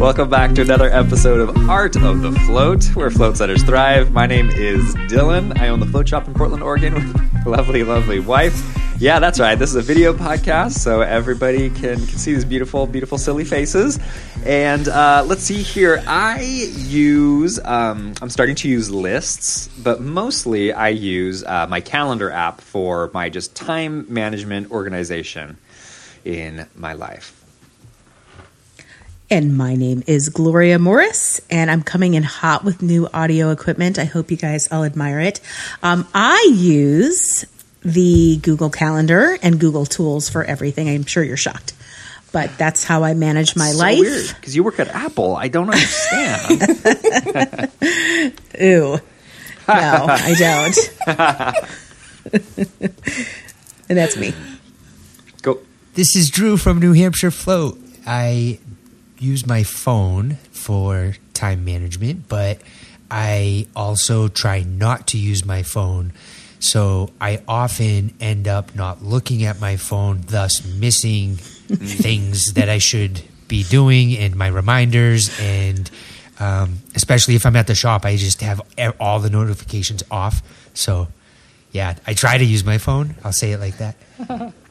Welcome back to another episode of Art of the Float, where float setters thrive. My name is Dylan. I own the float shop in Portland, Oregon with my lovely, lovely wife. Yeah, that's right. This is a video podcast, so everybody can, can see these beautiful, beautiful, silly faces. And uh, let's see here. I use, um, I'm starting to use lists, but mostly I use uh, my calendar app for my just time management organization in my life. And my name is Gloria Morris, and I'm coming in hot with new audio equipment. I hope you guys all admire it. Um, I use the Google Calendar and Google Tools for everything. I'm sure you're shocked, but that's how I manage my so life. Because you work at Apple, I don't understand. Ooh, no, I don't. and that's me. Go. This is Drew from New Hampshire Float. I use my phone for time management, but I also try not to use my phone. So I often end up not looking at my phone, thus missing things that I should be doing and my reminders. And um, especially if I'm at the shop, I just have all the notifications off. So yeah, I try to use my phone. I'll say it like that.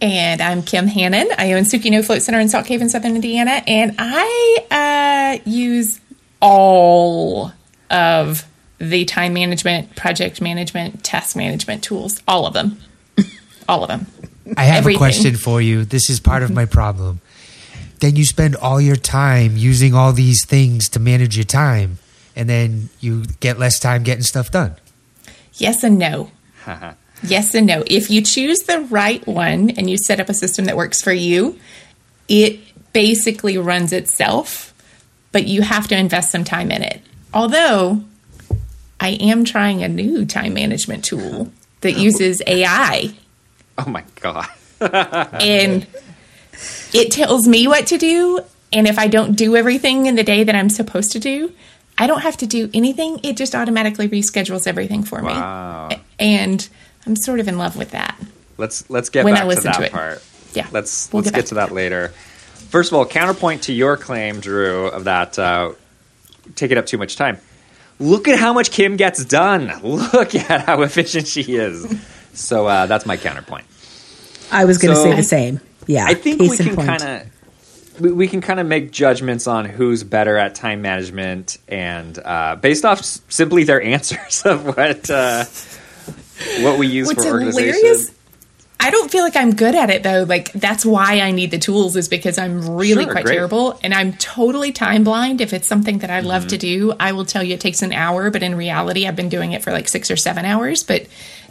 And I'm Kim Hannon. I own Sukino Float Center in Salt Cave in Southern Indiana. And I uh, use all of the time management, project management, task management tools. All of them. all of them. I have Everything. a question for you. This is part of my problem. Then you spend all your time using all these things to manage your time, and then you get less time getting stuff done. Yes and no. yes and no. If you choose the right one and you set up a system that works for you, it basically runs itself, but you have to invest some time in it. Although I am trying a new time management tool that oh. uses AI Oh my God. and it tells me what to do. And if I don't do everything in the day that I'm supposed to do, I don't have to do anything. It just automatically reschedules everything for Wow. me. And I'm sort of in love with that. Let's let's get When I back to that to it. part. Yeah, Let's we'll let's get get, to to that later. First of all, counterpoint to your claim, Drew, of that uh, taking up too much time. Look at how much Kim gets done. Look at how efficient she is. So uh, that's my counterpoint. I was going to So- say the same. Yeah, I think case we in can point. kind of we, we can kind of make judgments on who's better at time management and uh, based off s- simply their answers of what uh, what we use What's for organization. hilarious? I don't feel like I'm good at it though. Like that's why I need the tools is because I'm really Sure, quite great. terrible and I'm totally time blind. If it's something that I love to Mm-hmm. do, I will tell you it takes an hour, but in reality I've been doing it for like 6 or 7 hours, but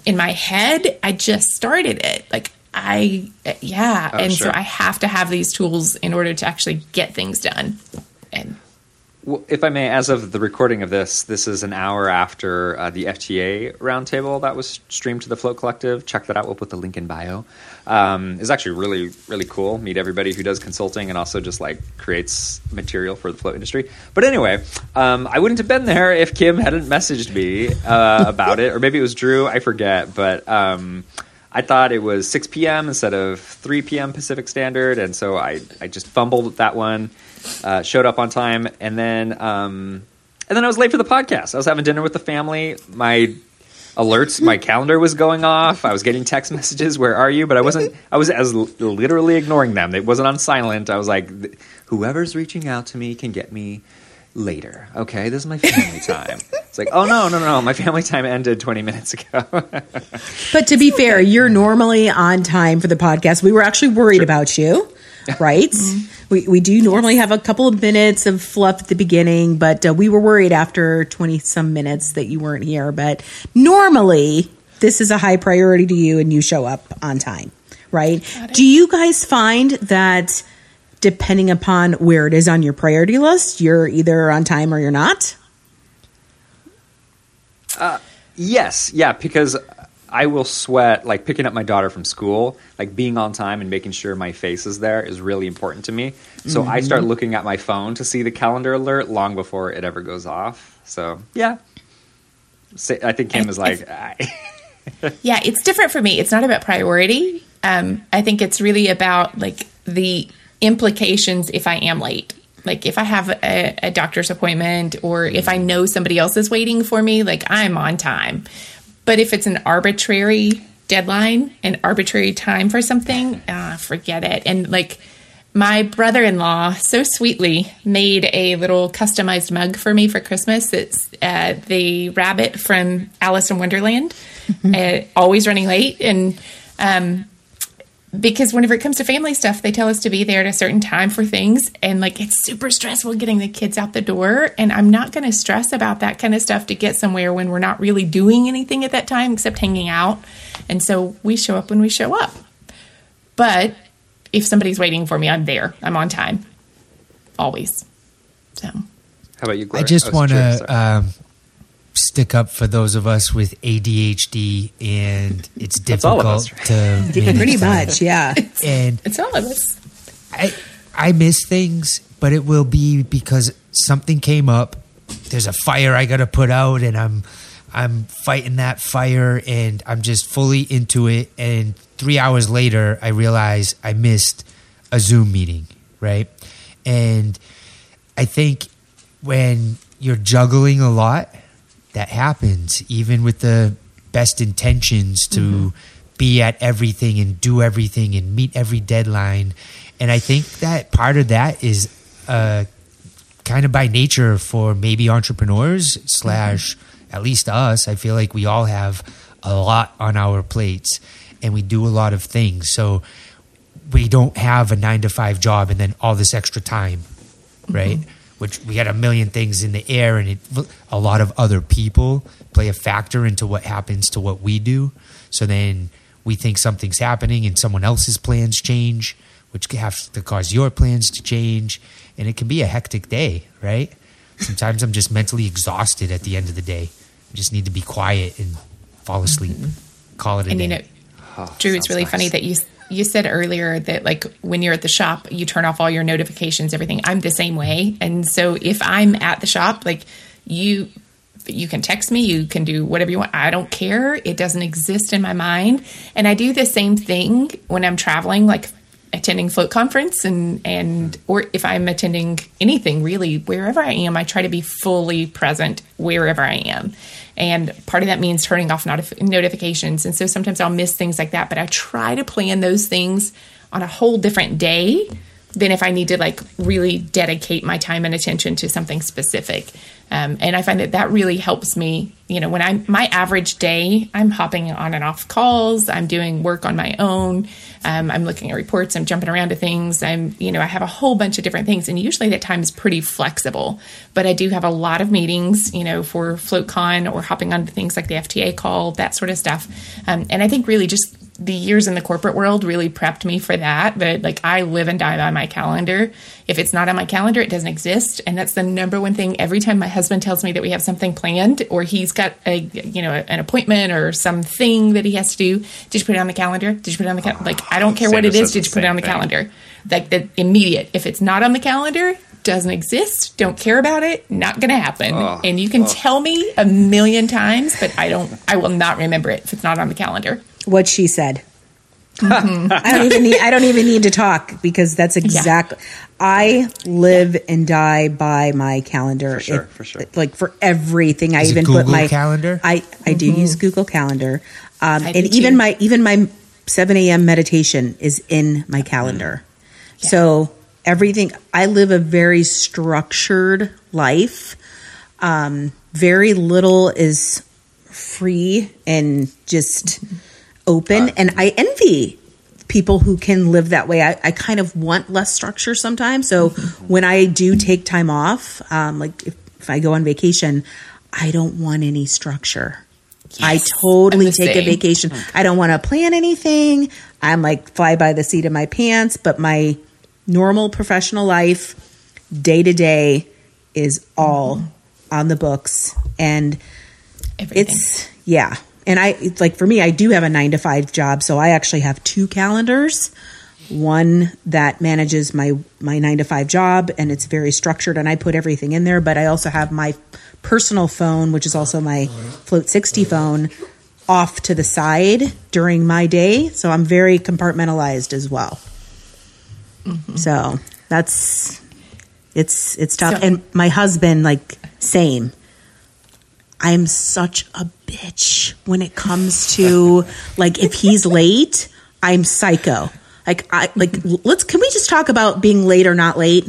in my head I just started it. Like I yeah, and Oh, sure. so I have to have these tools in order to actually get things done. And if I may, as of the recording of this, this is an hour after uh, the FTA roundtable that was streamed to the Float Collective. Check that out. We'll put the link in bio. Um, it's actually really, really cool. Meet everybody who does consulting and also just like creates material for the float industry. But anyway, um, I wouldn't have been there if Kim hadn't messaged me uh, about it, or maybe it was Drew. I forget, but. Um, I thought it was 6 p.m. instead of 3 p.m. Pacific Standard, and so I, I just fumbled that one. Uh, showed up on time, and then um, and then I was late for the podcast. I was having dinner with the family. My alerts, my calendar was going off. I was getting text messages. Where are you? But I wasn't. I was as literally ignoring them. It wasn't on silent. I was like, whoever's reaching out to me can get me later. Okay, this is my family time. It's like, oh no, no, no, my family time ended 20 minutes ago. But to be fair, you're normally on time for the podcast. We were actually worried about you, right? we, we do normally have a couple of minutes of fluff at the beginning, but uh, we were worried after 20 some minutes that you weren't here. But normally, this is a high priority to you and you show up on time, right? Do you guys find that depending upon where it is on your priority list, you're either on time or you're not? Yes, yeah, because I will sweat like picking up my daughter from school, like being on time and making sure my face is there is really important to me. So I start looking at my phone to see the calendar alert long before it ever goes off. So yeah, I think Kim is like, I, Yeah, it's different for me. It's not about priority. Um, I think it's really about like the implications if I am late. Like if I have a, a doctor's appointment or if I know somebody else is waiting for me, like I'm on time. But if it's an arbitrary deadline, an arbitrary time for something, ah, forget it. And like my brother in law so sweetly made a little customized mug for me for Christmas. It's uh, the rabbit from Alice in Wonderland, uh, always running late. And um, because whenever it comes to family stuff, they tell us to be there at a certain time for things. And like it's super stressful getting the kids out the door. And I'm not going to stress about that kind of stuff to get somewhere when we're not really doing anything at that time except hanging out. And so we show up when we show up. But if somebody's waiting for me, I'm there. I'm on time. Always. So How about you, Gloria? I just Oh, want to um, stick up for those of us with ADHD, and it's That's all of difficult us, to manage Pretty time. much, yeah. And it's all of us. I I miss things, but it will be because something came up. There's a fire I got to put out, and I'm I'm fighting that fire, and I'm just fully into it. And three hours later, I realize I missed a Zoom meeting, right? And I think when you're juggling a lot, that happens, even with the best intentions to mm-hmm. be at everything and do everything and meet every deadline. And I think that part of that is uh, kind of by nature for maybe entrepreneurs slash mm-hmm. at least us. I feel like we all have a lot on our plates and we do a lot of things. So we don't have a nine to five job and then all this extra time, right? Mm-hmm. Which we had a million things in the air, and it, a lot of other people play a factor into what happens to what we do. So then we think something's happening, and someone else's plans change, which has to cause your plans to change, and it can be a hectic day, right? Sometimes I'm just mentally exhausted at the end of the day. I just need to be quiet and fall asleep. Mm-hmm. Call it a And day. you know, Oh, Drew, it's really nice. funny that you you said earlier that like when you're at the shop, you turn off all your notifications, everything. I'm the same way, and so if I'm at the shop, like you. You can text me, you can do whatever you want. I don't care. It doesn't exist in my mind. And I do the same thing when I'm traveling, like attending float conference and and or if I'm attending anything really wherever I am I try to be fully present wherever I am and part of that means turning off notif- notifications. And so sometimes I'll miss things like that but I try to plan those things on a whole different day than if I need to like really dedicate my time and attention to something specific. Um, and I find that that really helps me. You know, when I'm my average day, I'm hopping on and off calls. I'm doing work on my own. Um, I'm looking at reports. I'm jumping around to things. I'm, you know, I have a whole bunch of different things, and usually that time is pretty flexible. But I do have a lot of meetings, you know, for FloatCon or hopping onto things like the FTA call, that sort of stuff. Um, and I think really just the years in the corporate world really prepped me for that. But like I live and die by my calendar. If it's not on my calendar, it doesn't exist. And that's the number one thing. Every time my husband tells me that we have something planned or he's got a you know an appointment or something that he has to do, did you put it on the calendar? Did you put it on the calendar? Like I don't care what it is. Did you put it on the thing. calendar? Like the immediate. If it's not on the calendar. Doesn't exist. Don't care about it. Not going to happen. Oh, and you can oh. tell me a million times, but I don't. I will not remember it if it's not on the calendar. What she said. I don't even need. I don't even need to talk because that's exactly. I live and die by my calendar. For sure, If- for sure. Like for everything, I Is it even put my Calendar? I I do use Google Calendar, um, and even too. my even my seven a.m. meditation is in my calendar. So everything. I live a very structured life. Um, very little is free and just open. and I envy people who can live that way. I, I kind of want less structure sometimes. So mm-hmm. when I do take time off, um, like if, if I go on vacation, I don't want any structure. I Yes, totally I'm the take a same. vacation. Mm. I don't want to plan anything. I'm like fly by the seat of my pants, but my normal professional life, day to day, is all mm-hmm. on the books. And Everything. it's yeah and i it's like for me i do have a nine to five job so i actually have two calendars one that manages my my nine to five job and it's very structured and i put everything in there but i also have my personal phone which is also my float 60 phone off to the side during my day so i'm very compartmentalized as well mm-hmm. so that's It's it's tough. So- and my husband, like, same. I'm such a bitch when it comes to like if he's late, I'm psycho. Like I like let's can we just talk about being late or not late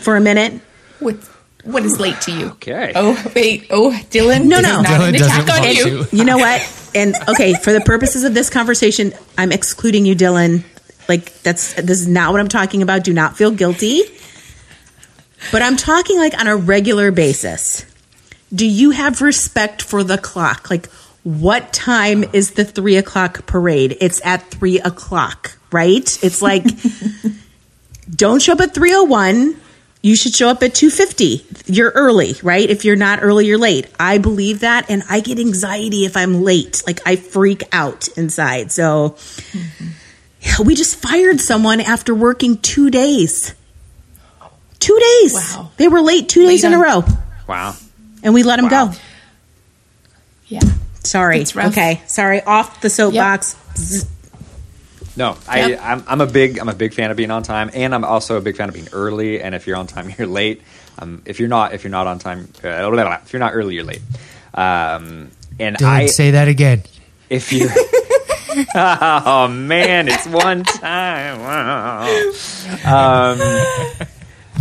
for a minute? What what is late to you? Okay. Oh wait. Oh, Dylan. No, no. is not Dylan an attack on want you. You know what? And okay, for the purposes of this conversation, I'm excluding you, Dylan. Like that's this is not what I'm talking about. Do not feel guilty. But I'm talking like on a regular basis. Do you have respect for the clock? Like, what time is the three o'clock parade? It's at three o'clock, right? It's like, don't show up at 301 you should show up at 250 you're early right if you're not early you're late i believe that and i get anxiety if i'm late like i freak out inside so yeah, we just fired someone after working two days two days Wow. they were late two days Late in a row Wow. And we let them Wow. go Yeah. sorry It's rough. okay sorry off the soapbox Zzz. No, I, Yep. I'm, I'm a big I'm a big fan of being on time, and I'm also a big fan of being early. And if you're on time, you're late. Um, if you're not, if you're not on time, uh, blah, blah, blah. if you're not early, you're late. Um, and Dylan, I, say that again. if you, oh man, it's one time. Wow. Um,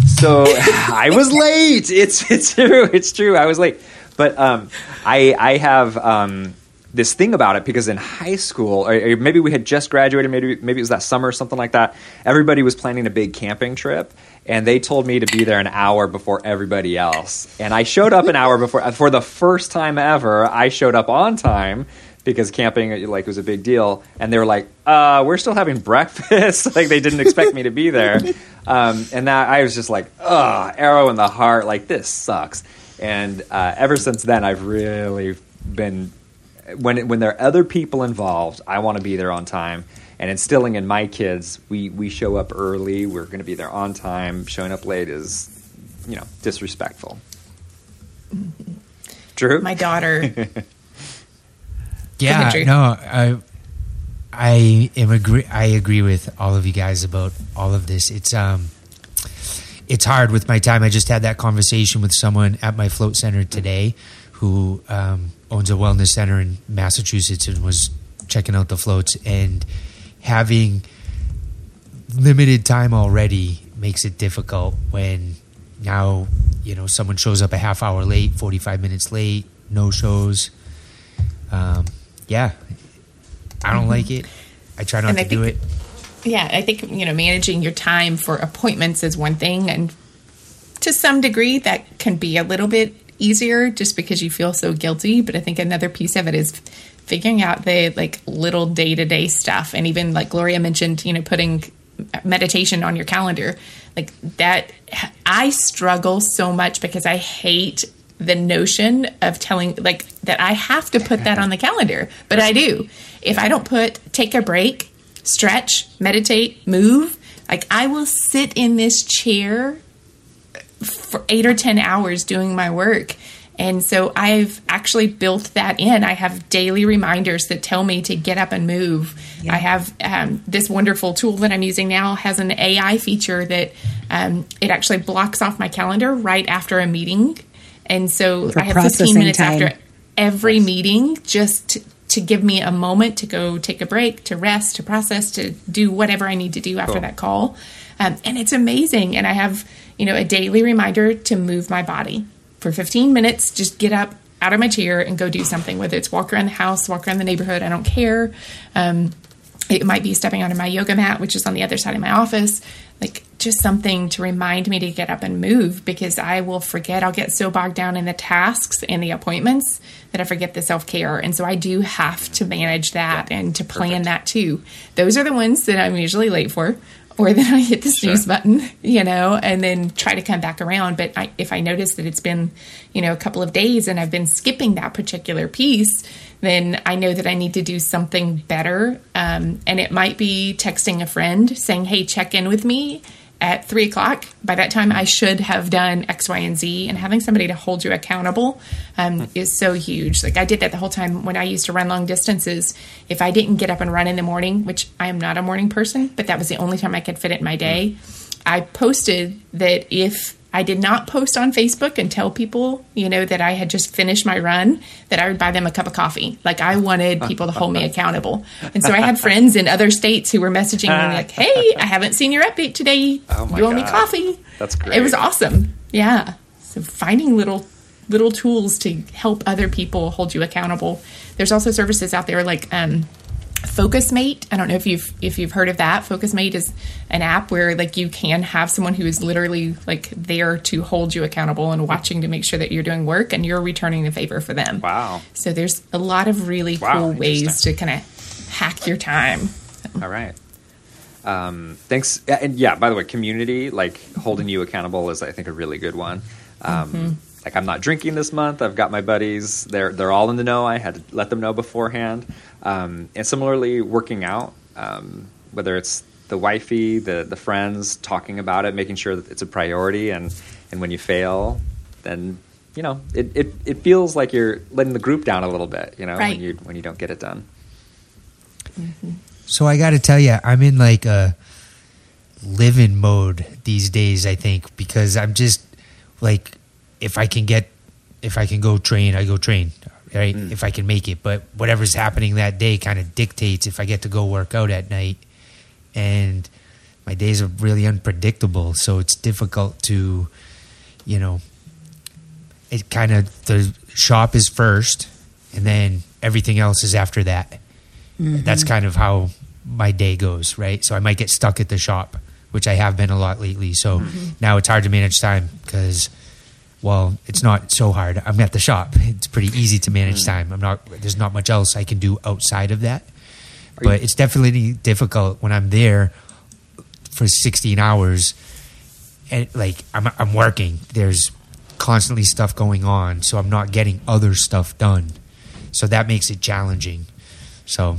so I was late. It's it's true. It's true. I was late, but um, I I have um, this thing about it because in high school, or, or maybe we had just graduated. Maybe maybe it was that summer or something like that. Everybody was planning a big camping trip. And they told me to be there an hour before everybody else. And I showed up an hour before. For the first time ever, I showed up on time because camping like was a big deal. And they were like uh we're still having breakfast. Like they didn't expect me to be there. Um and that i was just like ugh arrow in the heart like this sucks. And uh ever since then i've really been when when there are other people involved i want to be there on time. And instilling in my kids we we show up early we're going to be there on time. Showing up late is you know disrespectful. True My daughter. Yeah, no, I, I am agree. I agree with all of you guys about all of this. It's um, it's hard with my time. I just had that conversation with someone at my float center today, who um, owns a wellness center in Massachusetts and was checking out the floats and having limited time already makes it difficult when now you know someone shows up a half hour late, forty five minutes late, no shows. Um, yeah, I don't like it. I try not And to I do it. yeah, I think you know managing your time for appointments is one thing, and to some degree that can be a little bit easier just because you feel so guilty. But I think another piece of it is figuring out the like little day to day stuff, and even like Gloria mentioned, you know, putting meditation on your calendar like that. I struggle so much because I hate the notion of telling like that I have to put that on the calendar, but I do. If I don't put take a break, stretch, meditate, move, like I will sit in this chair for 8 or 10 hours doing my work. And so I've actually built that in. I have daily reminders that tell me to get up and move. I have um, this wonderful tool that I'm using now has an AI feature that um, it actually blocks off my calendar right after a meeting. And so For I have 15 minutes time. after every meeting just to, to give me a moment to go take a break, to rest, to process, to do whatever I need to do after Cool. that call. Um, and it's amazing. And I have, you know, a daily reminder to move my body for 15 minutes. Just get up out of my chair and go do something, whether it's walk around the house, walk around the neighborhood. I don't care. Um, it might be stepping onto my yoga mat, which is on the other side of my office. Like just something to remind me to get up and move because I will forget. I'll get so bogged down in the tasks and the appointments that I forget the self care. And so I do have to manage that and to plan that too. Those are the ones that I'm usually late for. Or then I hit the snooze button, you know, and then try to come back around. But I, if I notice that it's been, you know, a couple of days and I've been skipping that particular piece, then I know that I need to do something better. Um, and it might be texting a friend saying, hey, check in with me at three o'clock. By that time, I should have done X, Y, and Z. And having somebody to hold you accountable um, is so huge. Like I did that the whole time when I used to run long distances. If I didn't get up and run in the morning, which I am not a morning person, but that was the only time I could fit it in my day. I posted that if I did not post on Facebook and tell people, you know, that I had just finished my run, that I would buy them a cup of coffee. Like I wanted people to hold me accountable. And so I had friends in other states who were messaging me like, "Hey, I haven't seen your update today. Oh you owe me coffee." That's great. It was awesome. Yeah. So finding little little tools to help other people hold you accountable. There's also services out there like um FocusMate. I don't know if you've if you've heard of that. FocusMate is an app where like you can have someone who is literally like there to hold you accountable and watching to make sure that you're doing work and you're returning the favor for them. Wow. So there's a lot of really Wow, cool ways to kind of hack your time. All right. Um, thanks. And yeah, by the way, community, like holding you accountable is, I think, a really good one. Um, Mm-hmm. Like I'm not drinking this month. I've got my buddies. They're they're all in the know. I had to let them know beforehand. Um, and similarly, working out, um, whether it's the wifey, the the friends, talking about it, making sure that it's a priority. And and when you fail, then you know it, it, it feels like you're letting the group down a little bit. You know Right. when you when you don't get it done. So I got to tell you, I'm in like a living mode these days. I think because I'm just like, if I can get, if I can go train, I go train. Right, mm. if I can make it, but whatever's happening that day kind of dictates if I get to go work out at night, and my days are really unpredictable, so it's difficult to, you know, it kind of the shop is first, and then everything else is after that. Mm-hmm. That's kind of how my day goes, right? So I might get stuck at the shop, which I have been a lot lately. So mm-hmm. now it's hard to manage time because, well, it's not so hard. I'm at the shop. It's pretty easy to manage hmm. time. I'm not. There's not much else I can do outside of that. But it's definitely difficult when I'm there for 16 hours and like I'm I'm working. There's constantly stuff going on, so I'm not getting other stuff done. So that makes it challenging. So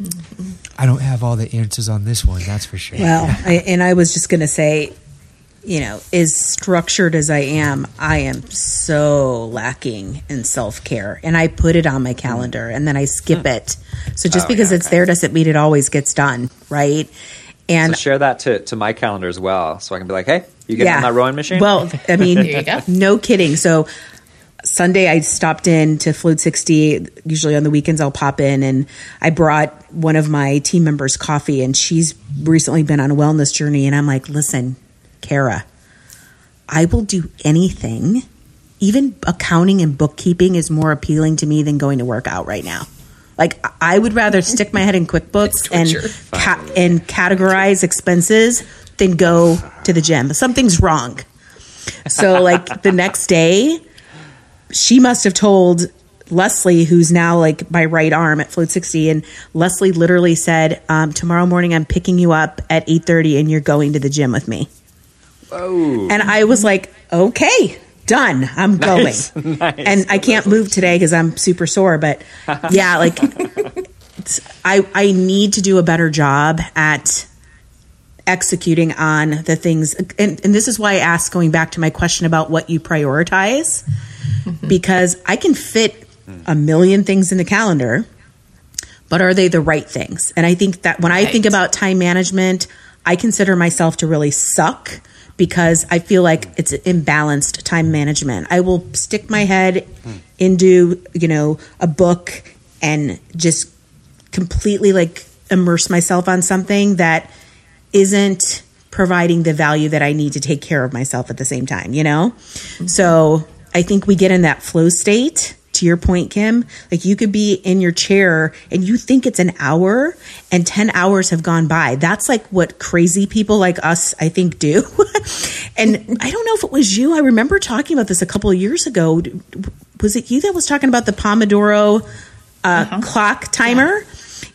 mm-hmm. I don't have all the answers on this one, that's for sure. Well, I, and I was just going to say, you know, as structured as I am, I am so lacking in self care. And I put it on my calendar and then I skip hmm. it. So just Oh, because yeah, it's okay. there doesn't mean it always gets done, right? And So share that to, to my calendar as well, so I can be like, hey, you getting on that rowing machine? Well, I mean, There you go. no kidding. So Sunday I stopped in to Float 60. Usually on the weekends I'll pop in and I brought one of my team members coffee and she's recently been on a wellness journey and I'm like, "Listen, Kara, I will do anything. Even accounting and bookkeeping is more appealing to me than going to work out right now." Like I would rather stick my head in QuickBooks and ca- and categorize expenses than go to the gym. Something's wrong. So like the next day, she must have told Leslie, who's now like my right arm at Float 60, and Leslie literally said, um, "Tomorrow morning, I'm picking you up at 8:30, and you're going to the gym with me." Whoa. And I was like, "Okay, done. I'm Nice. going." Nice. And I can't move today because I'm super sore. But yeah, like it's- I I need to do a better job at executing on the things and, and this is why i asked going back to my question about what you prioritize mm-hmm. because i can fit a million things in the calendar but are they the right things and i think that when i think about time management i consider myself to really suck because i feel like it's imbalanced time management i will stick my head into you know a book and just completely like immerse myself on something that isn't providing the value that I need to take care of myself at the same time, you know? So I think we get in that flow state. To your point, Kim, like you could be in your chair and you think it's an hour and 10 hours have gone by. That's like what crazy people like us, I think, do. and I don't know if it was you. I remember talking about this a couple of years ago. Was it you that was talking about the Pomodoro uh, clock timer?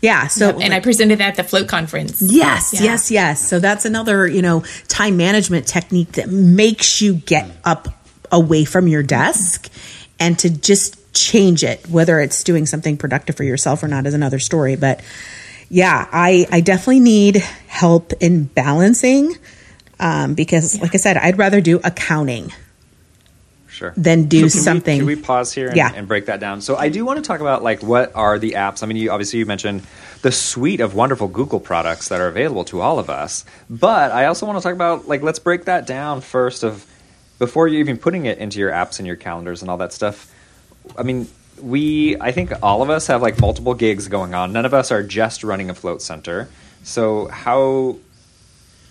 Yeah. so, and I presented that at the float conference. Yes, Yeah. yes, yes. So that's another, you know, time management technique that makes you get up away from your desk and to just change it, whether it's doing something productive for yourself or not is another story. But yeah, I, I definitely need help in balancing um, because, like I said, I'd rather do accounting sure. than do So can something. We, can we pause here and, Yeah. and break that down? So I do want to talk about like what are the apps. I mean, you obviously you mentioned the suite of wonderful Google products that are available to all of us, but I also want to talk about like let's break that down first of before you're even putting it into your apps and your calendars and all that stuff. I mean, we I think all of us have like multiple gigs going on. None of us are just running a float center. So how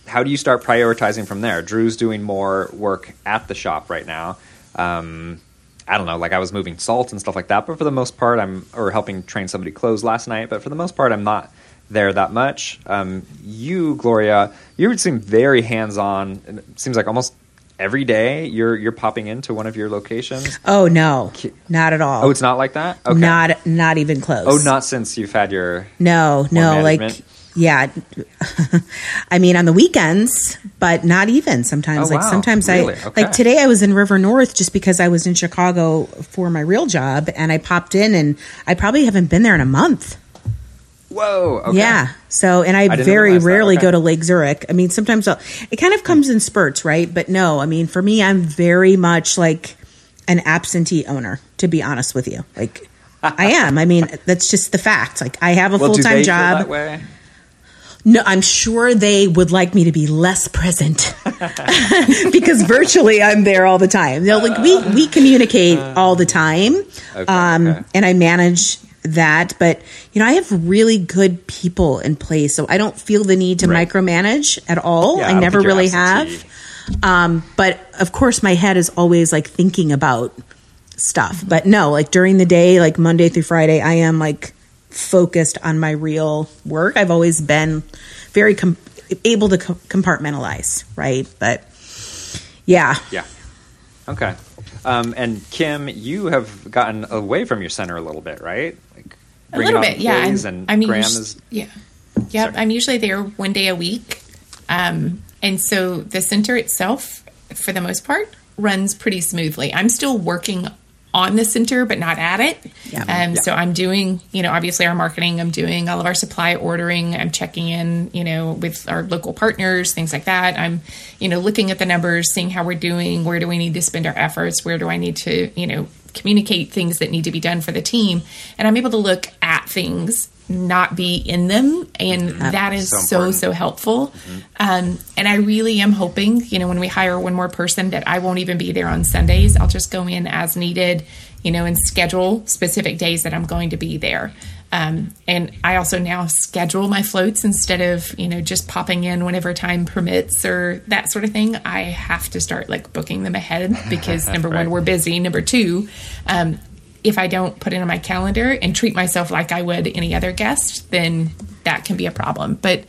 how do you start prioritizing from there? Drew's doing more work at the shop right now. Um, I don't know, like I was moving salt and stuff like that, but for the most part, I'm or helping train somebody close last night. But for the most part, I'm not there that much. Um, you, Gloria, you seem very hands on. It seems like almost every day you're you're popping into one of your locations. oh no, not at all. Oh, it's not like that. Okay. Not not even close. Oh, not since you've had your. No, no, like yeah. I mean on the weekends, but not even sometimes. Oh, like wow. sometimes Really? I Okay. like today I was in River North just because I was in Chicago for my real job and I popped in and I probably haven't been there in a month. Whoa. Okay. Yeah. So, and I, didn't very rarely Okay. go to Lake Zurich. I mean, sometimes I'll, it kind of comes in spurts, right? But no, I mean, for me, I'm very much like an absentee owner, to be honest with you. Like, I am. I mean, that's just the fact. Like, I have a Well, full time job. No, I'm sure they would like me to be less present because virtually I'm there all the time. They're like we we communicate all the time, Okay, um, okay. and I manage that. But you know, I have really good people in place, so I don't feel the need to Right. micromanage at all. Yeah, I never really have. Um, but of course, my head is always like thinking about stuff. But no, like during the day, like Monday through Friday, I am like focused on my real work. I've always been very com- able to co- compartmentalize, right? But yeah, Yeah. Okay. Um, and Kim, you have gotten away from your center a little bit, right? A little bit, yeah. And I'm Graham is yeah, yeah. Sorry. I'm usually there one day a week, um, and so the center itself, for the most part, runs pretty smoothly. I'm still working on the center, but not at it. Yeah. Um, So I'm doing, you know, obviously our marketing. I'm doing all of our supply ordering. I'm checking in, you know, with our local partners, things like that. I'm, you know, looking at the numbers, seeing how we're doing. Where do we need to spend our efforts? Where do I need to, you know, communicate things that need to be done for the team? And I'm able to look at things, not be in them, and that is So so so helpful. Um, and I really am hoping, you know, when we hire one more person, that I won't even be there on Sundays. I'll just go in as needed, you know, and schedule specific days that I'm going to be there. Um, and I also now schedule my floats instead of, you know, just popping in whenever time permits or that sort of thing. I have to start like booking them ahead because number Right. one, we're busy. Number two, um, if I don't put it on my calendar and treat myself like I would any other guest, then that can be a problem. But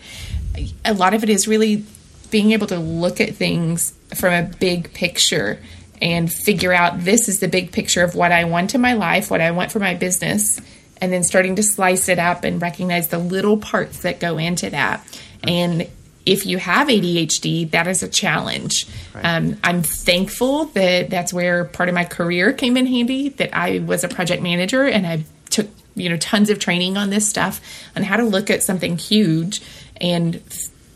a lot of it is really being able to look at things from a big picture and figure out this is the big picture of what I want in my life, what I want for my business, and then starting to slice it up and recognize the little parts that go into that. And if you have ADHD, that is a challenge. Um, I'm thankful that that's where part of my career came in handy. That I was a project manager and I took you know tons of training on this stuff on how to look at something huge and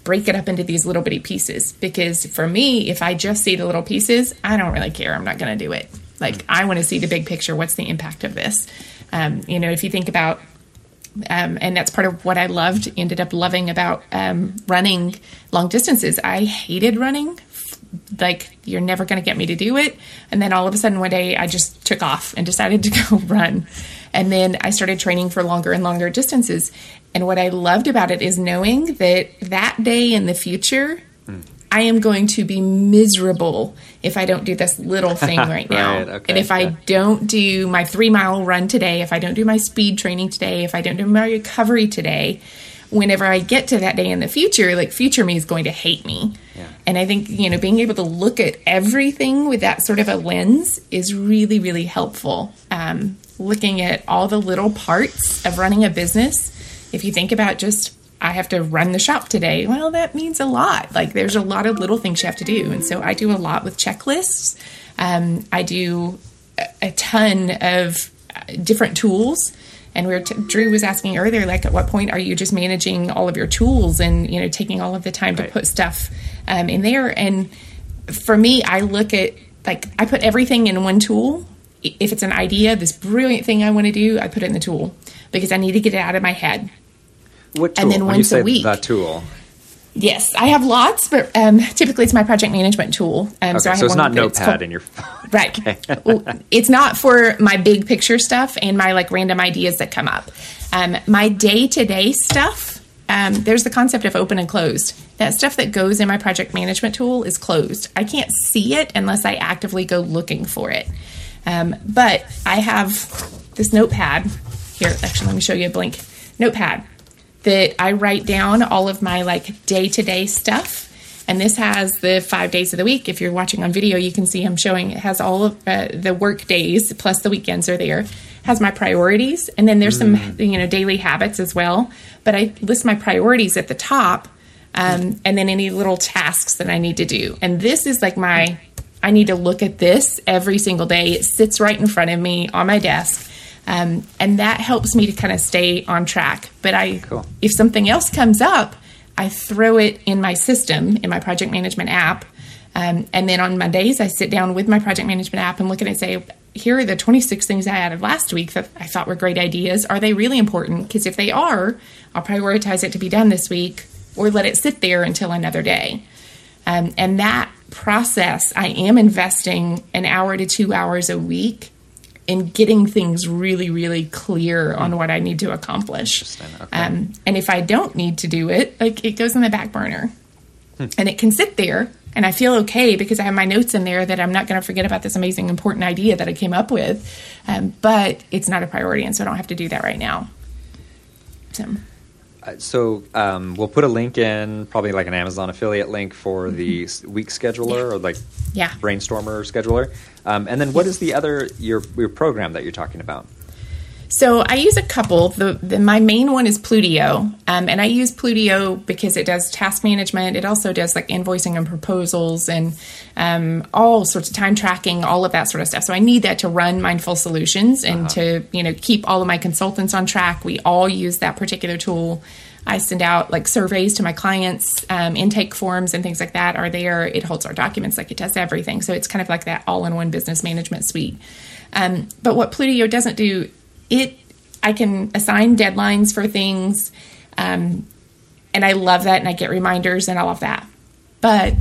break it up into these little bitty pieces. Because for me, if I just see the little pieces, I don't really care. I'm not going to do it. Like I want to see the big picture. What's the impact of this? Um, you know, if you think about um, and that's part of what I loved, ended up loving about um, running long distances. I hated running. Like, you're never going to get me to do it. And then all of a sudden, one day, I just took off and decided to go run. And then I started training for longer and longer distances. And what I loved about it is knowing that that day in the future, I am going to be miserable if I don't do this little thing right now. Right, okay, and if I don't do my three mile run today, if I don't do my speed training today, if I don't do my recovery today, whenever I get to that day in the future, like future me is going to hate me. Yeah. And I think, you know, being able to look at everything with that sort of a lens is really, really helpful. Um, looking at all the little parts of running a business. If you think about just, I have to run the shop today, well, that means a lot. Like there's a lot of little things you have to do. And so I do a lot with checklists. Um, I do a, ton of uh, different tools. And we were t- Drew was asking earlier, like, at what point are you just managing all of your tools and you know taking all of the time to put stuff um, in there? And for me, I look at like I put everything in one tool. If it's an idea, this brilliant thing I want to do, I put it in the tool because I need to get it out of my head. What tool? And then once a week. the tool. Yes, I have lots, but um, typically it's my project management tool. Um, Okay, so I have so it's one not Notepad called- in your phone. Right. Well, it's not for my big picture stuff and my like random ideas that come up. Um, my day to day stuff, um, there's the concept of open and closed. That stuff that goes in my project management tool is closed. I can't see it unless I actively go looking for it. Um, but I have this notepad here. Actually, let me show you a blank notepad that I write down all of my like day to day stuff. And this has the five days of the week. If you're watching on video, you can see I'm showing it has all of uh, the work days plus the weekends are there. Has my priorities, and then there's some you know daily habits as well. But I list my priorities at the top, um, and then any little tasks that I need to do. And this is like my I need to look at this every single day. It sits right in front of me on my desk. Um, and that helps me to kind of stay on track. But I, Cool. if something else comes up, I throw it in my system in my project management app. Um, and then on Mondays, I sit down with my project management app and look at it and say, here are the 26 things I added last week that I thought were great ideas. Are they really important? Because if they are, I'll prioritize it to be done this week or let it sit there until another day. Um, and that process, I am investing an hour to two hours a week in getting things really, really clear on what I need to accomplish. Okay. Um, and if I don't need to do it, like it goes in the back burner and it can sit there. And I feel okay because I have my notes in there that I'm not going to forget about this amazing, important idea that I came up with. Um, but it's not a priority, and so I don't have to do that right now. So, Uh, So um, we'll put a link in, probably like an Amazon affiliate link for the s week scheduler or like Mm-hmm. Yeah. brainstormer scheduler. Um, and then what is the other your your program that you're talking about? So I use a couple. The, the my main one is Plutio, um, and I use Plutio because it does task management. It also does like invoicing and proposals and um, all sorts of time tracking, all of that sort of stuff. So I need that to run Mindful Solutions and to you know keep all of my consultants on track. We all use that particular tool. I send out like surveys to my clients, um, intake forms and things like that are there. It holds our documents, like it does everything. So it's kind of like that all-in-one business management suite. Um, but what Plutio doesn't do, it I can assign deadlines for things, um, and I love that, and I get reminders and all of that. But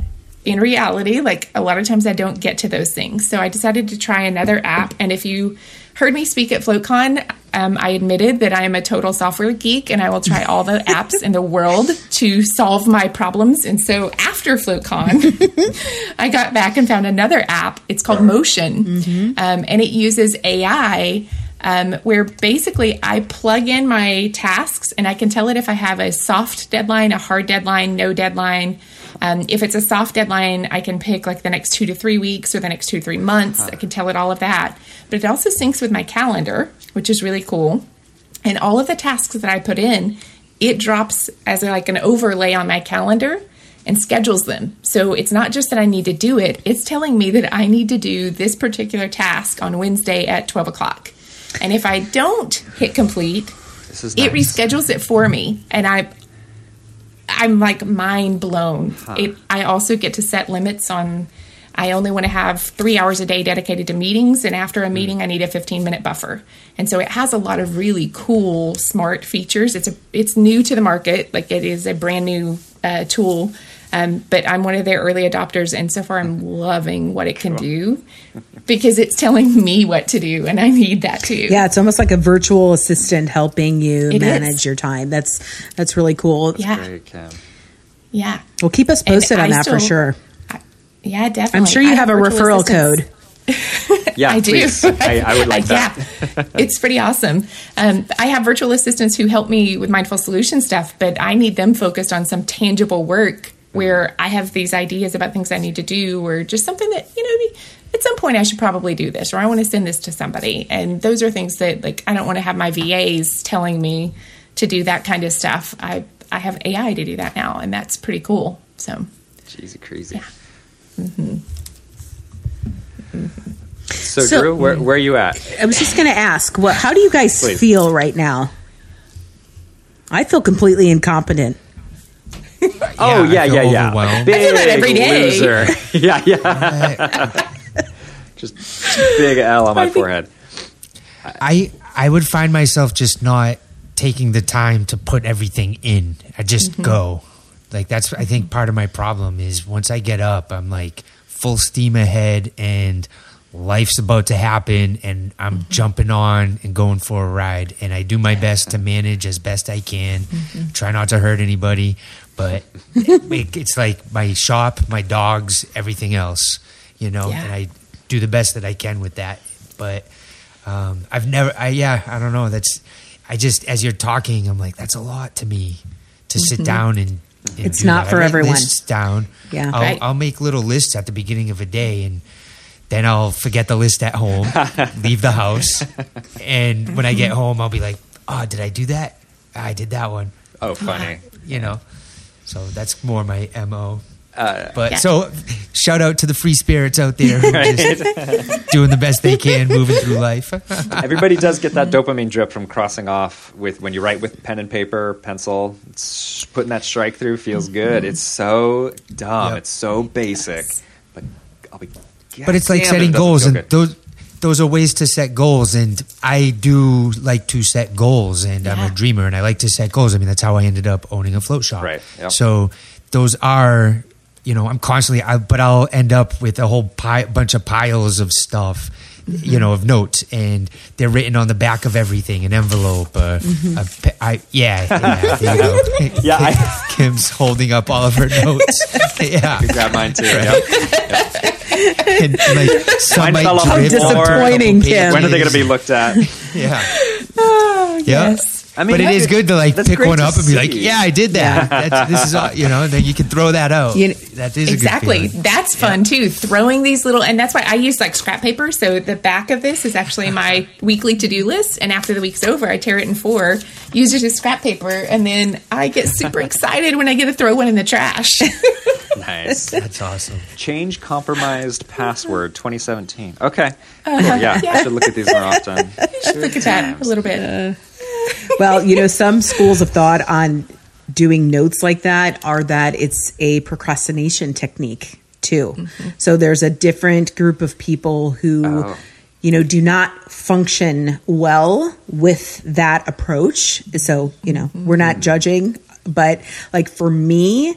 in reality, like a lot of times, I don't get to those things. So I decided to try another app. And if you heard me speak at FloatCon, um, I admitted that I am a total software geek, and I will try all the apps in the world to solve my problems. And so after FloatCon, I got back and found another app. It's called Motion, um, and it uses AI um, where basically I plug in my tasks and I can tell it if I have a soft deadline, a hard deadline, no deadline. Um, if it's a soft deadline, I can pick like the next two to three weeks or the next two to three months. I can tell it all of that. But it also syncs with my calendar, which is really cool. And all of the tasks that I put in, it drops as like an overlay on my calendar and schedules them. So it's not just that I need to do it, it's telling me that I need to do this particular task on Wednesday at 12 o'clock. And if I don't hit complete, is it reschedules it for me. And I, I'm like mind blown. It, I also get to set limits on. I only want to have three hours a day dedicated to meetings, and after a Hmm. meeting, I need a 15 minute buffer. And so it has a lot of really cool, smart features. It's a it's new to the market, like it is a brand new uh, tool. Um, but I'm one of their early adopters, and so far I'm loving what it can do because it's telling me what to do, and I need that too. Yeah, it's almost like a virtual assistant helping you It manage is. your time. That's that's really cool. yeah, Great, Kim. yeah. Well, keep us And posted on I that for still- sure. Yeah, definitely. I'm sure you I have a referral assistants. code. Yeah, I do. I, I would like that. yeah, it's pretty awesome. Um, I have virtual assistants who help me with mindful solution stuff, but I need them focused on some tangible work where I have these ideas about things I need to do, or just something that you know. At some point, I should probably do this, or I want to send this to somebody. And those are things that, like, I don't want to have my VAs telling me to do that kind of stuff. I I have AI to do that now, and that's pretty cool. So. Jeez, crazy. Mm-hmm. So, So- Drew, where, where are you at? I was just going to ask, what? How do you guys Please. feel right now? I feel completely incompetent. Oh I yeah, feel yeah, yeah. Big I feel that every day. loser. yeah, yeah. Just big L on my I forehead. I I would find myself just not taking the time to put everything in. I just Mm-hmm. go. Like that's I think part of my problem is once I get up, I'm like full steam ahead and life's about to happen and I'm Mm-hmm. jumping on and going for a ride and I do my best to manage as best I can. Mm-hmm. Try not to hurt anybody, but it, it's like my shop, my dogs, everything else, you know, Yeah. and I do the best that I can with that. But um, I've never, I yeah, I don't know. That's, I just as you're talking, I'm like, that's a lot to me to sit down and. and Mm-hmm. It's do not that. for I everyone. Lists down. Yeah. I'll, Right. I'll make little lists at the beginning of a day, and then I'll forget the list at home, leave the house, and when I get home, I'll be like, oh, did I do that? I did that one. Oh, funny. You know. So that's more my mo. Uh, But Yeah. so, shout out to the free spirits out there who are just doing the best they can, moving through life. Everybody does get that dopamine drip from crossing off with when you write with pen and paper, pencil. It's, putting that strike through feels good. It's so dumb. Yep. It's so basic. But I'll be. but it's like setting it goals and good. those those are ways to set goals and i do like to set goals and i'm a dreamer and i like to set goals i mean that's how i ended up owning a float shop Right, yep. so those are you know i'm constantly I, but i'll end up with a whole pi- bunch of piles of stuff you know of notes and they're written on the back of everything an envelope uh, a pe- I, yeah yeah, you go. Yeah, I- kim's holding up all of her notes yeah Grab mine too. Yep. and, and, like some Mine might fell off the floor. over a couple Disappointing. Kim. When are they going to be looked at? Yeah. Oh, Yeah. yes. I mean, but it is good to like pick one up and be like, "Yeah, I did that. That's, this is all, you know." And then you can throw that out. You know- that is a exactly good that's fun too throwing these little and that's why i use like scrap paper so the back of this is actually my weekly to-do list and after the week's over i tear it in four use it as scrap paper and then i get super excited when i get to throw one in the trash Nice. That's awesome. Change compromised password 2017. Okay. Uh-huh. Cool. Yeah, I should look at these more often. look at that a little bit Well, you know, some schools of thought on doing notes like that are that it's a procrastination technique too. Mm-hmm. So there's a different group of people who, Oh. you know, do not function well with that approach. So, you know, mm-hmm. we're not judging, but like for me,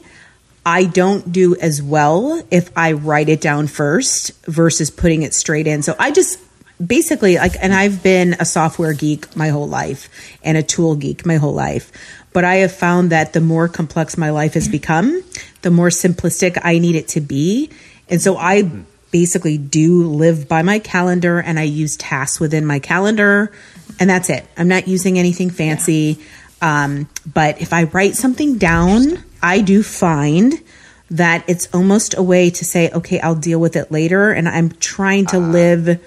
I don't do as well if I write it down first versus putting it straight in. So I just basically like, and I've been a software geek my whole life and a tool geek my whole life. But I have found that the more complex my life has become, the more simplistic I need it to be. And so I basically do live by my calendar and I use tasks within my calendar and that's it. I'm not using anything fancy. Um, but if I write something down, I do find that it's almost a way to say, okay, I'll deal with it later. And I'm trying to live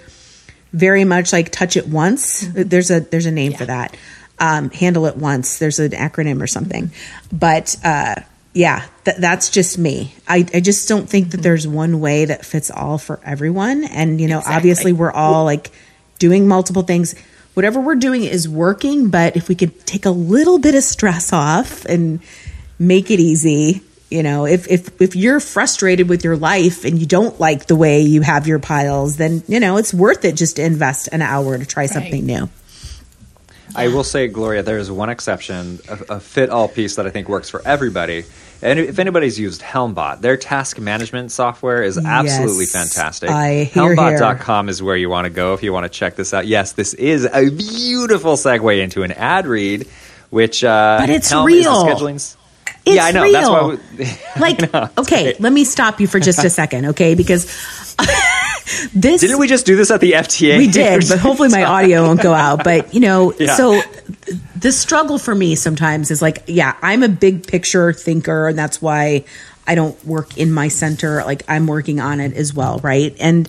very much like touch it once. There's a there's a name for that. Um, handle it once. There's an acronym or something. But uh, yeah, th- that's just me. I, I just don't think that there's one way that fits all for everyone. And you know, Exactly. obviously, we're all like doing multiple things. Whatever we're doing is working, but if we could take a little bit of stress off and make it easy, you know, if if if you're frustrated with your life and you don't like the way you have your piles, then you know it's worth it just to invest an hour to try something new. I will say, Gloria, there is one exception, a, a fit all piece that I think works for everybody. And if anybody's used Helmbot, their task management software is absolutely Yes, fantastic. I hear, Helmbot.com is where you want to go if you want to check this out. Yes, this is a beautiful segue into an ad read, which uh, But it's Helm real. scheduling. It's yeah, I know. real. That's why. We, Like, know, okay, let me stop you for just a second, okay? Because this Didn't we just do this at the FTA? we did, but hopefully my audio won't go out. But you know, Yeah. so the struggle for me sometimes is like, yeah, I'm a big picture thinker, and that's why I don't work in my center. Like I'm working on it as well, right? And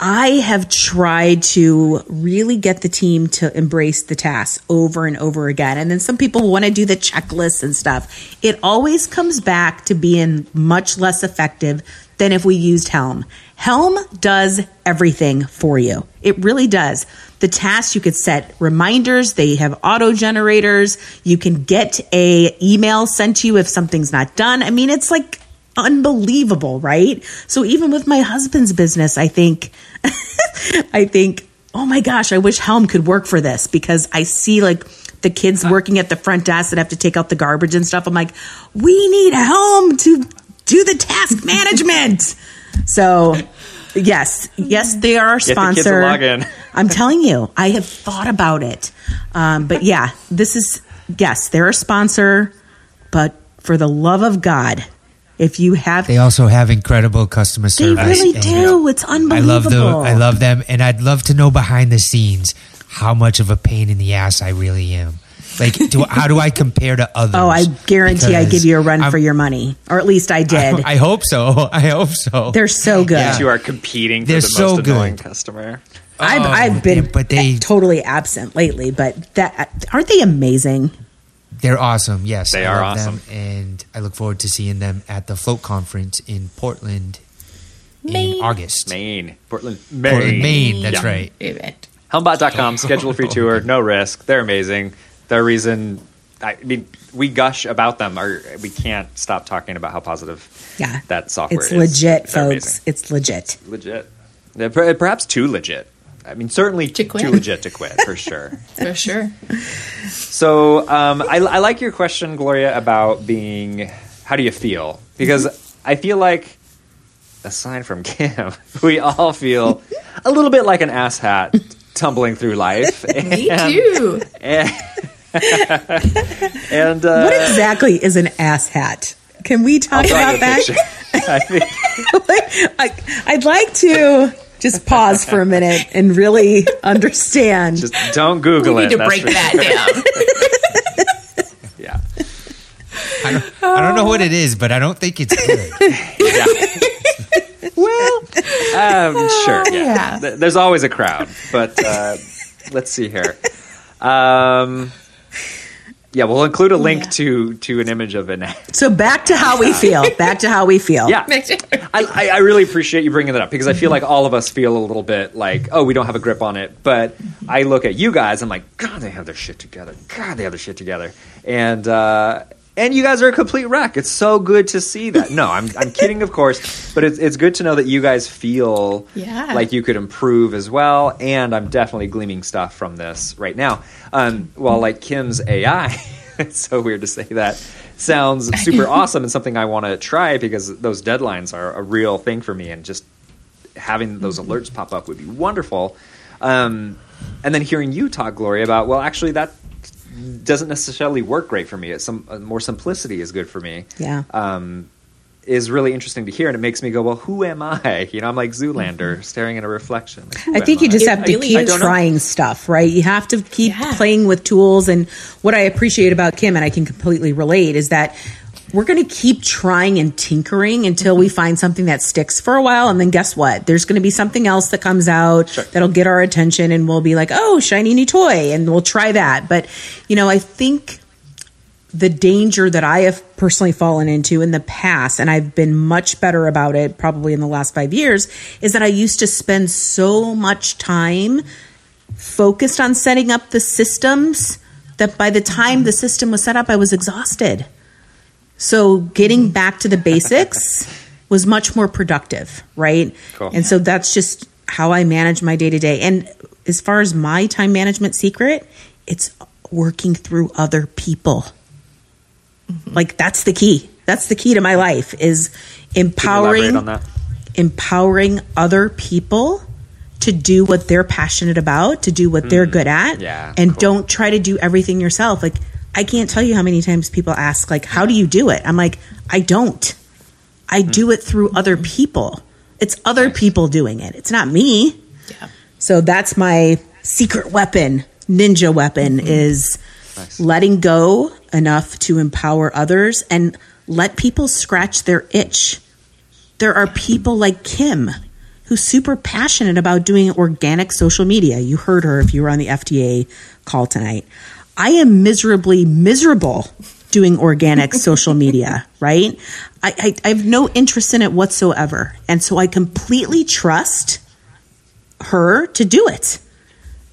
I have tried to really get the team to embrace the task over and over again. And then some people want to do the checklists and stuff. It always comes back to being much less effective than if we used Helm. Helm does everything for you. It really does. The tasks you could set reminders, they have auto generators, you can get a email sent to you if something's not done. I mean, it's like unbelievable, right? So even with my husband's business, I think, I think, oh my gosh, I wish Helm could work for this because I see like the kids working at the front desk that have to take out the garbage and stuff. I'm like, we need Helm to do the task management. So yes, yes, they are our Get the kids a sponsor. I'm telling you, I have thought about it. Um, but yeah, this is yes, they're a sponsor, but for the love of God, if you have They also have incredible customer service. they really do. It's I unbelievable. love the I love them, and I'd love to know behind the scenes how much of a pain in the ass I really am. Like, do, how do I compare to others? Oh, I guarantee I give you a run I'm- for your money, or at least I did. I hope so. I hope so. They're so good. Yeah. You are competing for They're the so annoying good. customer. I've, Oh, I've been, yeah, but they- totally absent lately. But that aren't they amazing? They're awesome. Yes, They I are love them, and I look forward to seeing them at the Float Conference in Portland Maine. in August. Maine, Portland, Maine. Portland, Maine. That's Yeah. right. Event. Helmbot.com, schedule a free tour, no risk. They're amazing. They're reason. I mean, we gush about them, or we can't stop talking about how positive Yeah, that software is. It's is. legit, They're folks. amazing. It's legit. Legit. Perhaps too legit. I mean, certainly To too legit to quit, for sure. For sure. So um, I, I like your question, Gloria, about being how do you feel? Because I feel like, aside from Kim, we all feel a little bit like an asshat tumbling through life. And, Me too. And, and uh, What exactly is an ass hat? Can we talk I'll draw you about that? I think I, I'd like to just pause for a minute and really understand. just don't Google it. We it. need to break that sure. down. Yeah. I don't, I don't know what it is, but I don't think it's good. Yeah. well, um, sure. Yeah. Yeah. There's always a crowd, but uh, let's see here. Um, yeah, we'll include a link Yeah. to to an image of an. so back to how we feel. Back to how we feel. Yeah, I, I, I really appreciate you bringing that up because I feel like all of us feel a little bit like, oh, we don't have a grip on it. But I look at you guys, I'm like, God, they have their shit together. God, they have their shit together. And uh, and you guys are a complete wreck. It's so good to see that. No, I'm I'm kidding, of course, but it's it's good to know that you guys feel Yeah. like you could improve as well. And I'm definitely gleaming stuff from this right now. Um, well, like Kim's AI, it's so weird to say that. Sounds super awesome and something I want to try because those deadlines are a real thing for me, and just having those Mm-hmm. alerts pop up would be wonderful. Um, and then hearing you talk, Gloria, about well, actually that doesn't necessarily work great for me. It's some uh, more simplicity is good for me. Yeah. Um, is really interesting to hear, and it makes me go, well, who am I? You know, I'm like Zoolander staring at a reflection. Like, I think am you just have to really- keep trying stuff, right? You have to keep Yeah. playing with tools. And what I appreciate about Kim, and I can completely relate, is that we're going to keep trying and tinkering until we find something that sticks for a while. And then guess what? There's going to be something else that comes out Sure. that'll get our attention, and we'll be like, oh, shiny new toy. And we'll try that. But, you know, I think the danger that I have personally fallen into in the past, and I've been much better about it probably in the last five years, is that I used to spend so much time focused on setting up the systems that by the time the system was set up, I was exhausted. So getting back to the basics was much more productive, right? Cool. And so that's just how I manage my day to day. And as far as my time management secret, it's working through other people. Like that's the key. That's the key to my life is Can you elaborate empowering empowering other people to do what they're passionate about, to do what they're good at, Mm. Yeah, and cool. don't try to do everything yourself. Like I can't tell you how many times people ask like how do you do it? I'm like I don't. I Hmm. do it through other people. It's other people doing it. It's not me. Yeah. So that's my secret weapon, ninja weapon is Nice. letting go enough to empower others and let people scratch their itch. There are people like Kim who's super passionate about doing organic social media. You heard her if you were on the FTA call tonight. I am miserably miserable doing organic social media, right? I, I, I have no interest in it whatsoever. And so I completely trust her to do it.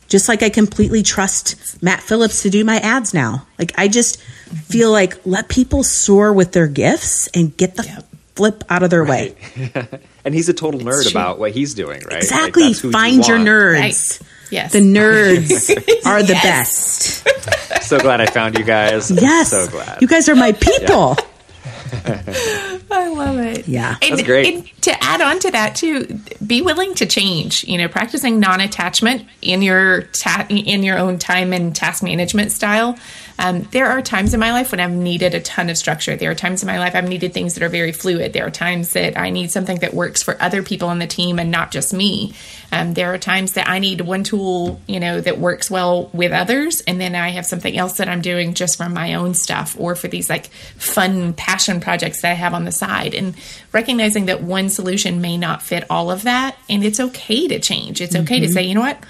Just like I completely trust Matt Phillips to do my ads now. Like I just feel like let people soar with their gifts and get the Yep. flip out of their way. and he's a total nerd about what he's doing, right? Exactly. that's who you Find your nerds. Right. Yes. The nerds are the Yes. best. So glad I found you guys. Yes. So glad. You guys are my people. I love it. Yeah. And, That's great. and to add on to that too, be willing to change. You know, practicing non-attachment in your ta- in your own time and task management style. Um, there are times in my life when I've needed a ton of structure. There are times in my life I've needed things that are very fluid. There are times that I need something that works for other people on the team and not just me. Um, there are times that I need one tool, you know, that works well with others, and then I have something else that I'm doing just for my own stuff or for these like fun passion projects that I have on the side. And recognizing that one solution may not fit all of that, and it's okay to change. It's okay to say, you know what,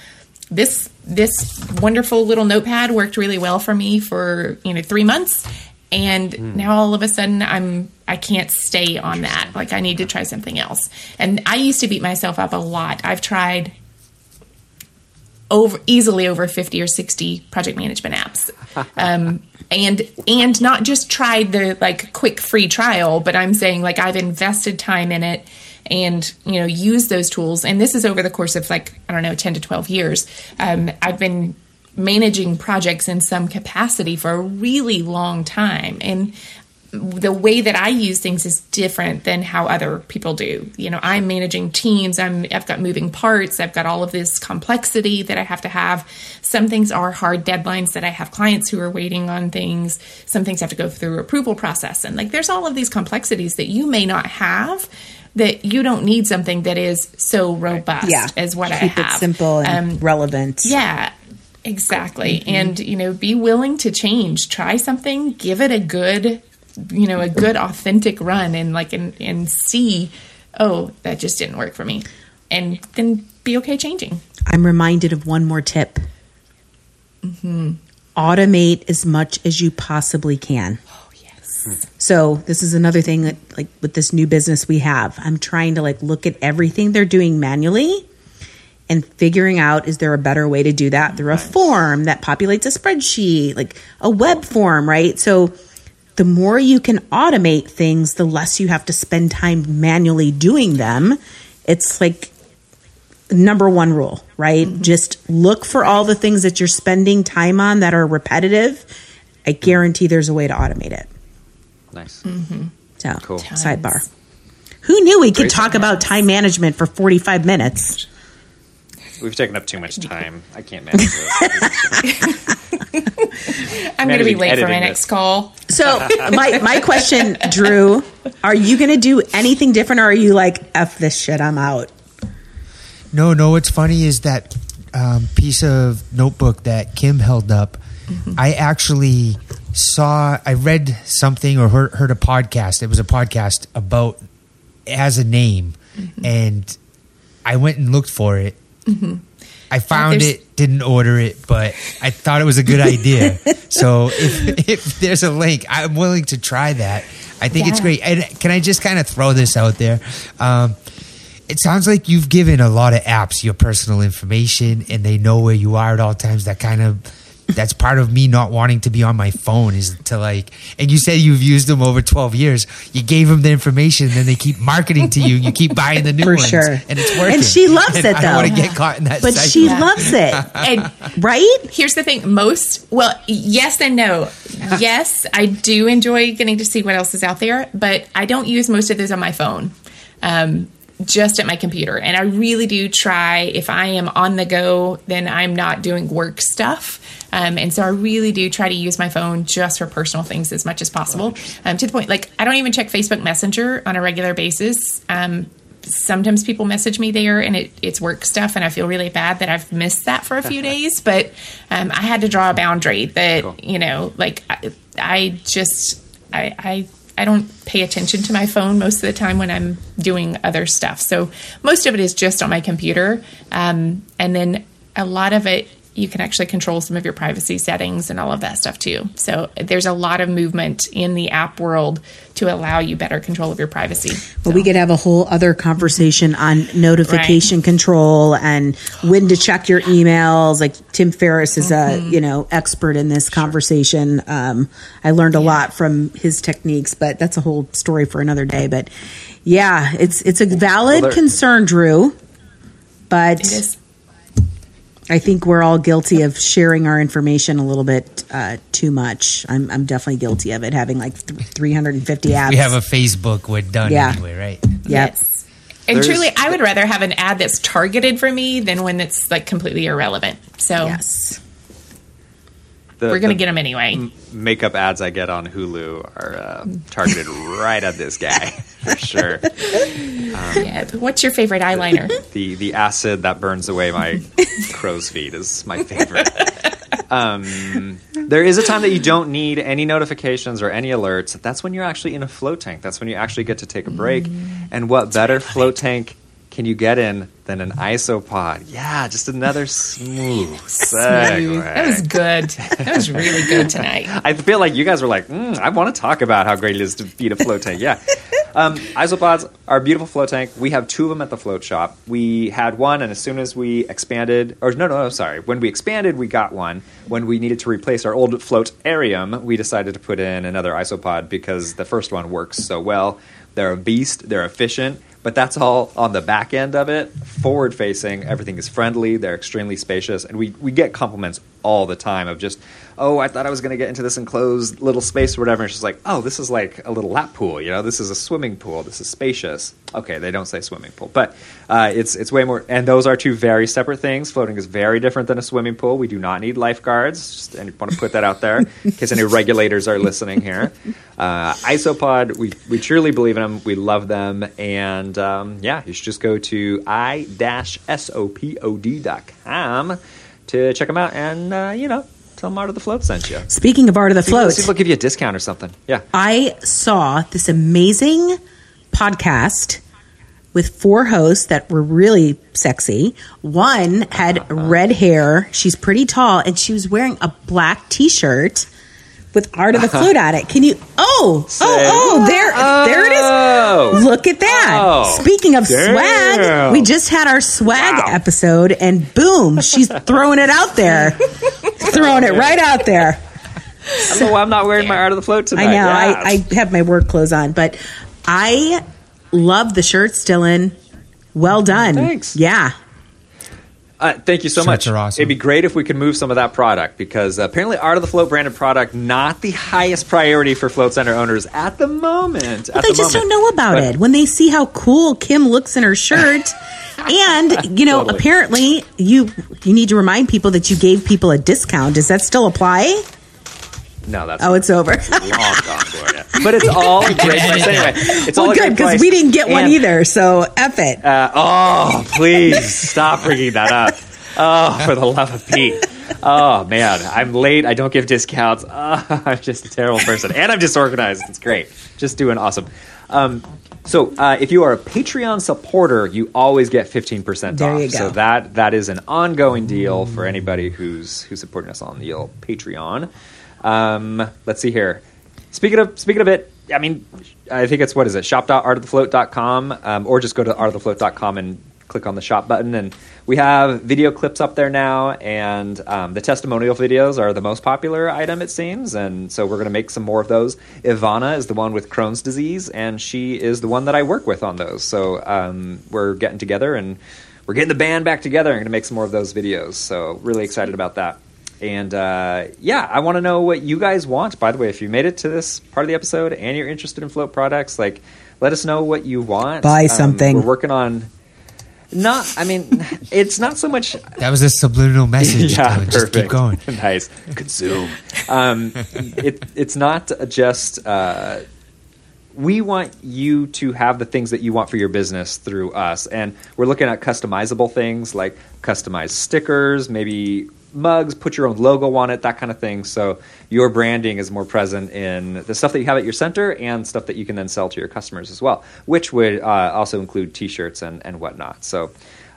this this wonderful little notepad worked really well for me for you know three months. And now all of a sudden i'm i can't stay on that. Like i need to try something else. And i used to beat myself up a lot. I've tried over easily over 50 or 60 project management apps. Um, and and not just tried the like quick free trial but i'm saying like i've invested time in it and you know use those tools. And this is over the course of like i don't know 10 to 12 years. Um, i've been managing projects in some capacity for a really long time. And the way that I use things is different than how other people do. You know, I'm managing teams. I'm I've got moving parts. I've got all of this complexity that I have to have. Some things are hard deadlines that I have clients who are waiting on things. Some things have to go through approval process and like there's all of these complexities that you may not have that you don't need something that is so robust Yeah. as what I have. Keep it simple and Um, relevant. yeah, exactly. And, you know, be willing to change. Try something, give it a good, you know, a good authentic run and like and, and see, oh, that just didn't work for me. And then be okay changing. I'm reminded of one more tip. Hmm. Automate as much as you possibly can. Oh yes. So this is another thing that like with this new business we have. I'm trying to like look at everything they're doing manually and figuring out is there a better way to do that through a form that populates a spreadsheet, like a web form, right? So the more you can automate things, the less you have to spend time manually doing them. It's like number one rule, right? Mm-hmm. Just look for all the things that you're spending time on that are repetitive. I mm-hmm. guarantee there's a way to automate it. Nice. Mm-hmm. So, Cool. sidebar. Who knew we could Great talk time. about time management for 45 minutes? We've taken up too much time. I can't manage this. I'm going to be late for my next this. call. So, my, my question, Drew, are you going to do anything different or are you like, F this shit, I'm out? No, no. What's funny is that um, piece of notebook that Kim held up. I actually saw. I read something or heard, heard a podcast. It was a podcast about it has a name, and I went and looked for it. I found it, didn't order it, but I thought it was a good idea. so if, if there's a link, I'm willing to try that. I think it's great. And can I just kind of throw this out there? Um, it sounds like you've given a lot of apps your personal information and they know where you are at all times. That kind of that's part of me not wanting to be on my phone is to like and you said you've used them over 12 years you gave them the information then they keep marketing to you you keep buying the new For ones sure. and it's working And she loves And it, i don't want though. to get caught in that But cycle. she Yeah. loves it, And right? here's the thing most well yes and no yes i do enjoy getting to see what else is out there but i don't use most of those on my phone um, just at my computer. And i really do try if i am on the go then i'm not doing work stuff. Um, and so i really do try to use my phone just for personal things as much as possible. Um, to the point like i don't even check facebook messenger on a regular basis. Um, sometimes people message me there and it, it's work stuff and i feel really bad that i've missed that for a few days. But um, i had to draw a boundary that you know like I, I just I, I i don't pay attention to my phone most of the time when i'm doing other stuff. So most of it is just on my computer. Um, and then a lot of it you can actually control some of your privacy settings and all of that stuff too. So there's a lot of movement in the app world to allow you better control of your privacy. But we could have a whole other conversation on notification Right. control and when to check your emails. Like Tim Ferriss is Mm-hmm. a you know expert in this conversation. Um, I learned a lot from his techniques, but that's a whole story for another day. But yeah, it's it's a valid Well, there- concern, Drew. But It is. I think we're all guilty of sharing our information a little bit uh, too much. I'm, I'm definitely guilty of it, having like th- 350 apps. We have a Facebook. We're done Yeah. anyway, right? Yep. Yes. And There's- truly, I would rather have an ad that's targeted for me than one that's like completely irrelevant. So Yes. The- we're going to the get them anyway. makeup ads I get on Hulu are uh, targeted right at this guy for sure. yeah. What's your favorite eyeliner? The the acid that burns away my crow's feet is my favorite. Um, there is a time that you don't need any notifications or any alerts. That's when you're actually in a float tank. That's when you actually get to take a break. And what better float tank can you get in than an isopod? Yeah, just another smooth segue. that was good. That was really good tonight. I feel like you guys were like, mm, I want to talk about how great it is to feed a float tank. Yeah. Um, isopods are a beautiful float tank. We have two of them at the float shop. We had one, and as soon as we expanded, or no, no, no, sorry. When we expanded, we got one. When we needed to replace our old floatarium, we decided to put in another isopod because the first one works so well. They're a beast, they're efficient, but that's all on the back end of it. Forward facing, everything is friendly, they're extremely spacious, and we, we get compliments all the time of just, oh, I thought I was going to get into this enclosed little space or whatever. And she's like, oh, this is like a little lap pool, you know, this is a swimming pool, this is spacious. Okay, they don't say swimming pool, but uh, it's, it's way more, and those are two very separate things. Floating is very different than a swimming pool. We do not need lifeguards. Just want to put that out there in case any regulators are listening here. Uh, Isopod, we, we truly believe in them. We love them. And um, yeah, you should just go to i-sopod.com to check them out and, uh, you know, tell them Art of the Float sent you. Speaking of Art of the Float, See if they'll give you a discount or something. Yeah. I saw this amazing podcast with four hosts that were really sexy. One had red hair. She's pretty tall, and she was wearing a black T-shirt with Art of the Float on it. Can you? Oh, oh, oh! There, there it Oh. Look at that. Oh. Speaking of Damn. swag, we just had our swag Wow. episode, and boom, she's throwing it out there, throwing it right out there. I don't know why I'm not wearing my Art of the Float tonight. I know. Yeah. I, I have my work clothes on, but I love the shirt, Dylan. Well done. Thanks. Yeah. Uh, thank you so Shirts much. are awesome. It'd be great if we could move some of that product because apparently Art of the Float branded product not the highest priority for Float Center owners at the moment. But they just don't know about it. When they see how cool Kim looks in her shirt, and you know, Totally. apparently you you need to remind people that you gave people a discount. Does that still apply? No, that's Oh, it's over. long gone, Gloria. But it's all great. price anyway, it's all well, a good because we didn't get one either. So f it. Uh, oh, please stop bringing that up. Oh, for the love of Pete. Oh man, I'm late. I don't give discounts. Oh, I'm just a terrible person, and I'm disorganized. It's great. Just doing awesome. Um, so, uh, if you are a Patreon supporter, you always get 15% There off. you go. So that that is an ongoing deal for anybody who's who's supporting us on the old Patreon. Um, let's see here. Speaking of speaking of it, I mean, I think it's what is it? Shop.artofthefloat.com, um, or just go to artofthefloat.com and click on the shop button, and we have video clips up there now. And um, the testimonial videos are the most popular item, it seems, and so we're going to make some more of those. Ivana is the one with Crohn's disease, and she is the one that I work with on those. So um, we're getting together and we're getting the band back together. I'm going to make some more of those videos. So really excited about that. And uh, yeah, I want to know what you guys want. By the way, if you made it to this part of the episode and you're interested in float products, like let us know what you want. Buy Um, something. we're working on. Not, I mean, it's not so much That was a subliminal message. yeah, Dylan. Just keep going. nice. Consume. Um, it, it's not just. Uh, we want you to have the things that you want for your business through us, and we're looking at customizable things like customized stickers, maybe mugs, put your own logo on it, that kind of thing. So your branding is more present in the stuff that you have at your center and stuff that you can then sell to your customers as well, which would uh, also include T-shirts and and whatnot. So.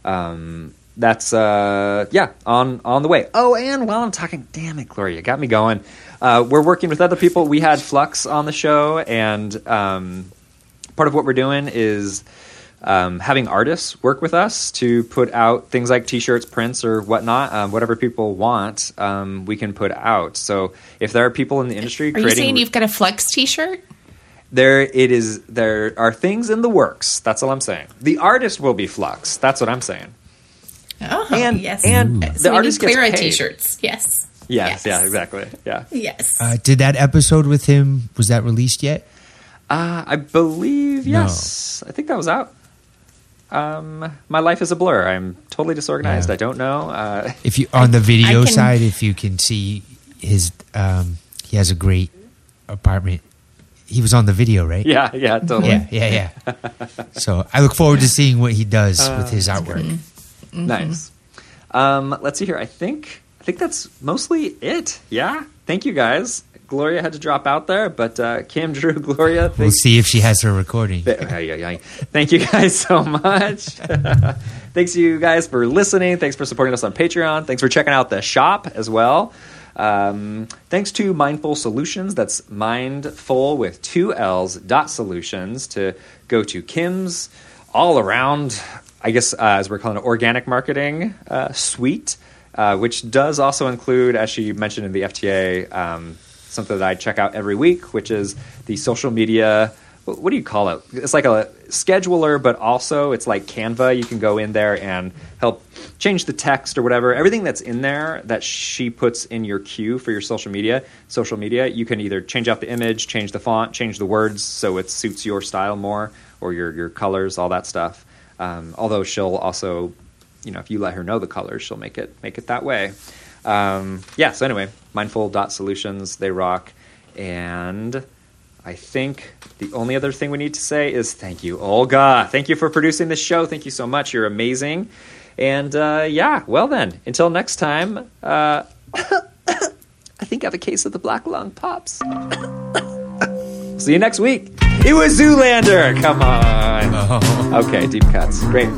Um, that's uh, yeah on on the way. Oh, and while I'm talking, damn it, Gloria, got me going. Uh, we're working with other people. We had Flux on the show, and um, part of what we're doing is um, having artists work with us to put out things like T-shirts, prints, or whatnot. Um, whatever people want, um, we can put out. So if there are people in the industry Are creating, you saying you've got a Flux T-shirt? there it is. There are things in the works. That's all I'm saying. The artist will be Flux. That's what I'm saying. Oh, And- yes. and So the we artist need gets paid. T-shirts. Yes. Yes, yeah, exactly. Yeah. Yes. Uh, did that episode with him was that released yet? Uh, I believe yes. I think that was out. Um, my life is a blur. I'm totally disorganized. Yeah. I don't know. Uh, If you on the video can- side, if you can see his, um, he has a great apartment. He was on the video, right? yeah, yeah, totally. yeah, yeah, yeah. so I look forward to seeing what he does with his artwork. Mm-hmm. Nice. Um, let's see here. I think I think that's mostly it. Yeah. Thank you guys. Gloria had to drop out there, but uh, Kim, Drew, Gloria, We'll see if she has her recording. Thank you guys so much. Thanks you guys for listening. Thanks for supporting us on Patreon. Thanks for checking out the shop as well. Um, thanks to Mindful Solutions. That's mindful with two L's dot solutions to go to Kim's all around, I guess, uh, as we're calling it, organic marketing uh, suite, uh, which does also include, as she mentioned in the FTA, um, something that I check out every week, which is the social media. What, do you call it? It's like a scheduler, but also it's like Canva. You can go in there and help change the text or whatever. Everything that's in there that she puts in your queue for your social media, social media, you can either change out the image, change the font, change the words so it suits your style more or your your colors, all that stuff. Um, although she'll also, you know, if you let her know the colors, she'll make it make it that way. Um, yeah. So anyway, mindful dot solutions they rock, and I think the only other thing we need to say is thank you, Olga. Thank you for producing this show. Thank you so much. You're amazing. And uh, yeah, well then, until next time. Uh, I think I have a case of the black lung pops. See you next week. It was Zoolander. Come on. Okay, deep cuts. Great.